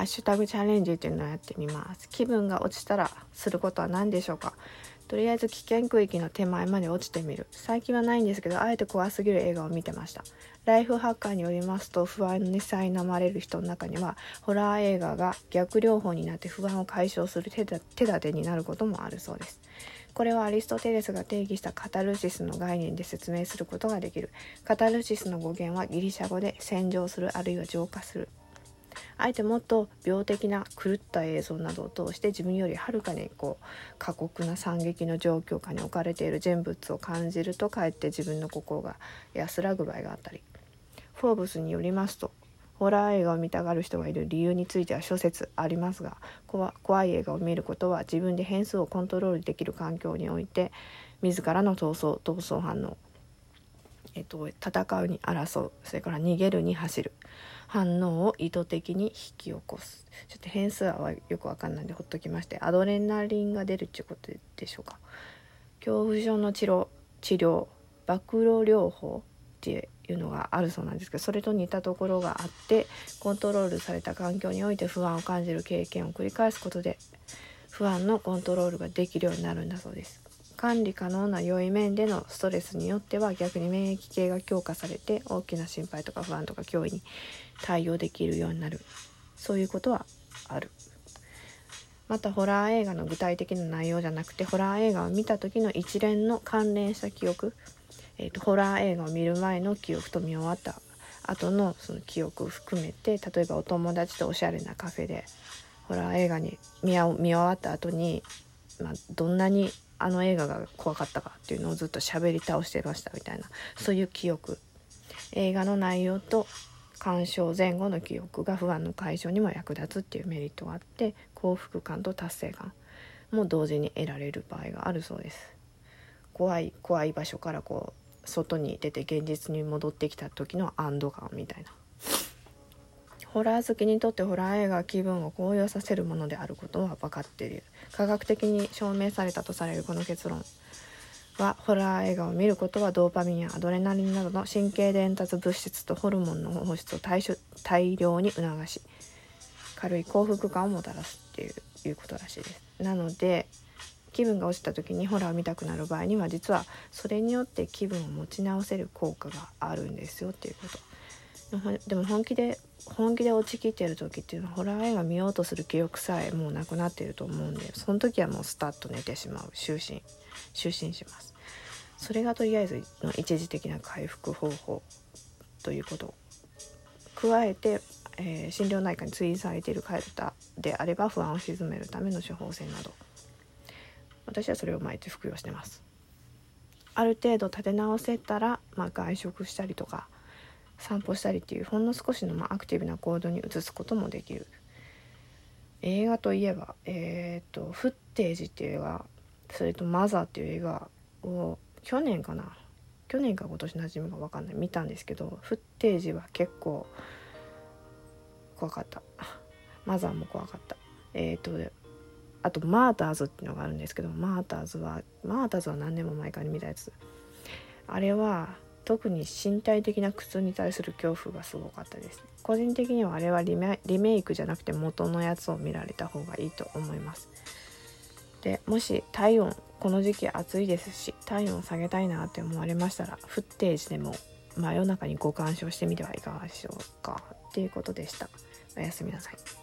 ハッシュタグチャレンジっていうのをやってみます。気分が落ちたらすることは何でしょうか？とりあえず危険区域の手前まで落ちてみる。最近はないんですけどあえて怖すぎる映画を見てました。ライフハッカーによりますと不安に苛まれる人の中にはホラー映画が逆療法になって不安を解消する手立てになることもあるそうです。これはアリストテレスが定義したカタルシスの概念で説明することができる。カタルシスの語源はギリシャ語で洗浄するあるいは浄化する。あえてもっと病的な狂った映像などを通して自分よりはるかにこう過酷な惨劇の状況下に置かれている人物を感じるとかえって自分の心が安らぐ場合があったり。フォーブスによりますとホラー映画を見たがる人がいる理由については諸説ありますが怖い映画を見ることは自分で変数をコントロールできる環境において自らの闘争闘争反応、えっと、戦うに争うそれから逃げるに走る。反応を意図的に引き起こす。ちょっと変数はよくわかんないんでほっときましてアドレナリンが出るっていうことでしょうか。恐怖症の治療治療暴露療法っていうのがあるそうなんですけどそれと似たところがあってコントロールされた環境において不安を感じる経験を繰り返すことで不安のコントロールができるようになるんだそうです。管理可能な良い面でのストレスによっては逆に免疫系が強化されて大きな心配とか不安とか脅威に対応できるようになる。そういうことはある。またホラー映画の具体的な内容じゃなくてホラー映画を見た時の一連の関連した記憶、えーと、ホラー映画を見る前の記憶と見終わった後のその記憶を含めて例えばお友達とおしゃれなカフェでホラー映画に見終わった後に、まあ、どんなにあの映画が怖かったかっていうのをずっと喋り倒してましたみたいな。そういう記憶。映画の内容と鑑賞前後の記憶が不安の解消にも役立つっていうメリットがあって幸福感と達成感も同時に得られる場合があるそうです。怖い怖い場所からこう外に出て現実に戻ってきた時の安堵感みたいな。ホラー好きにとってホラー映画は気分を高揚させるものであることは分かっている。科学的に証明されたとされるこの結論。はホラー映画を見ることはドーパミンやアドレナリンなどの神経伝達物質とホルモンの放出を大量に促し軽い幸福感をもたらすっていういうことらしいです。なので気分が落ちた時にホラーを見たくなる場合には実はそれによって気分を持ち直せる効果があるんですよっていうこと。でも本気で本気で落ちきってる時っていうのはホラー映画見ようとする記憶さえもうなくなっていると思うんでその時はもうスタッと寝てしまう。就寝。就寝します。それがとりあえずの一時的な回復方法ということ。加えて、えー、心療内科に追印されているカルタであれば不安を鎮めるための処方箋など。私はそれを毎日服用してます。ある程度立て直せたら、まあ、外食したりとか散歩したりっていうほんの少しのまあアクティブな行動に移すこともできる。映画といえばえっ、ー、と「フッテージ」っていう映画それと「マザー」っていう映画を去年かな去年か今年の初めか分かんない見たんですけどフッテージは結構怖かった。マザーも怖かった。えっ、ー、とあとマーターズっていうのがあるんですけどマーターズはマーターズは何年も前から見たやつ。あれは特に身体的な苦痛に対する恐怖がすごかったです。個人的にはあれはリメイクじゃなくて元のやつを見られた方がいいと思います。でもし体温この時期暑いですし体温を下げたいなって思われましたらフッテージでも真夜中にご鑑賞してみてはいかがでしょうか。っていうことでした。おやすみなさい。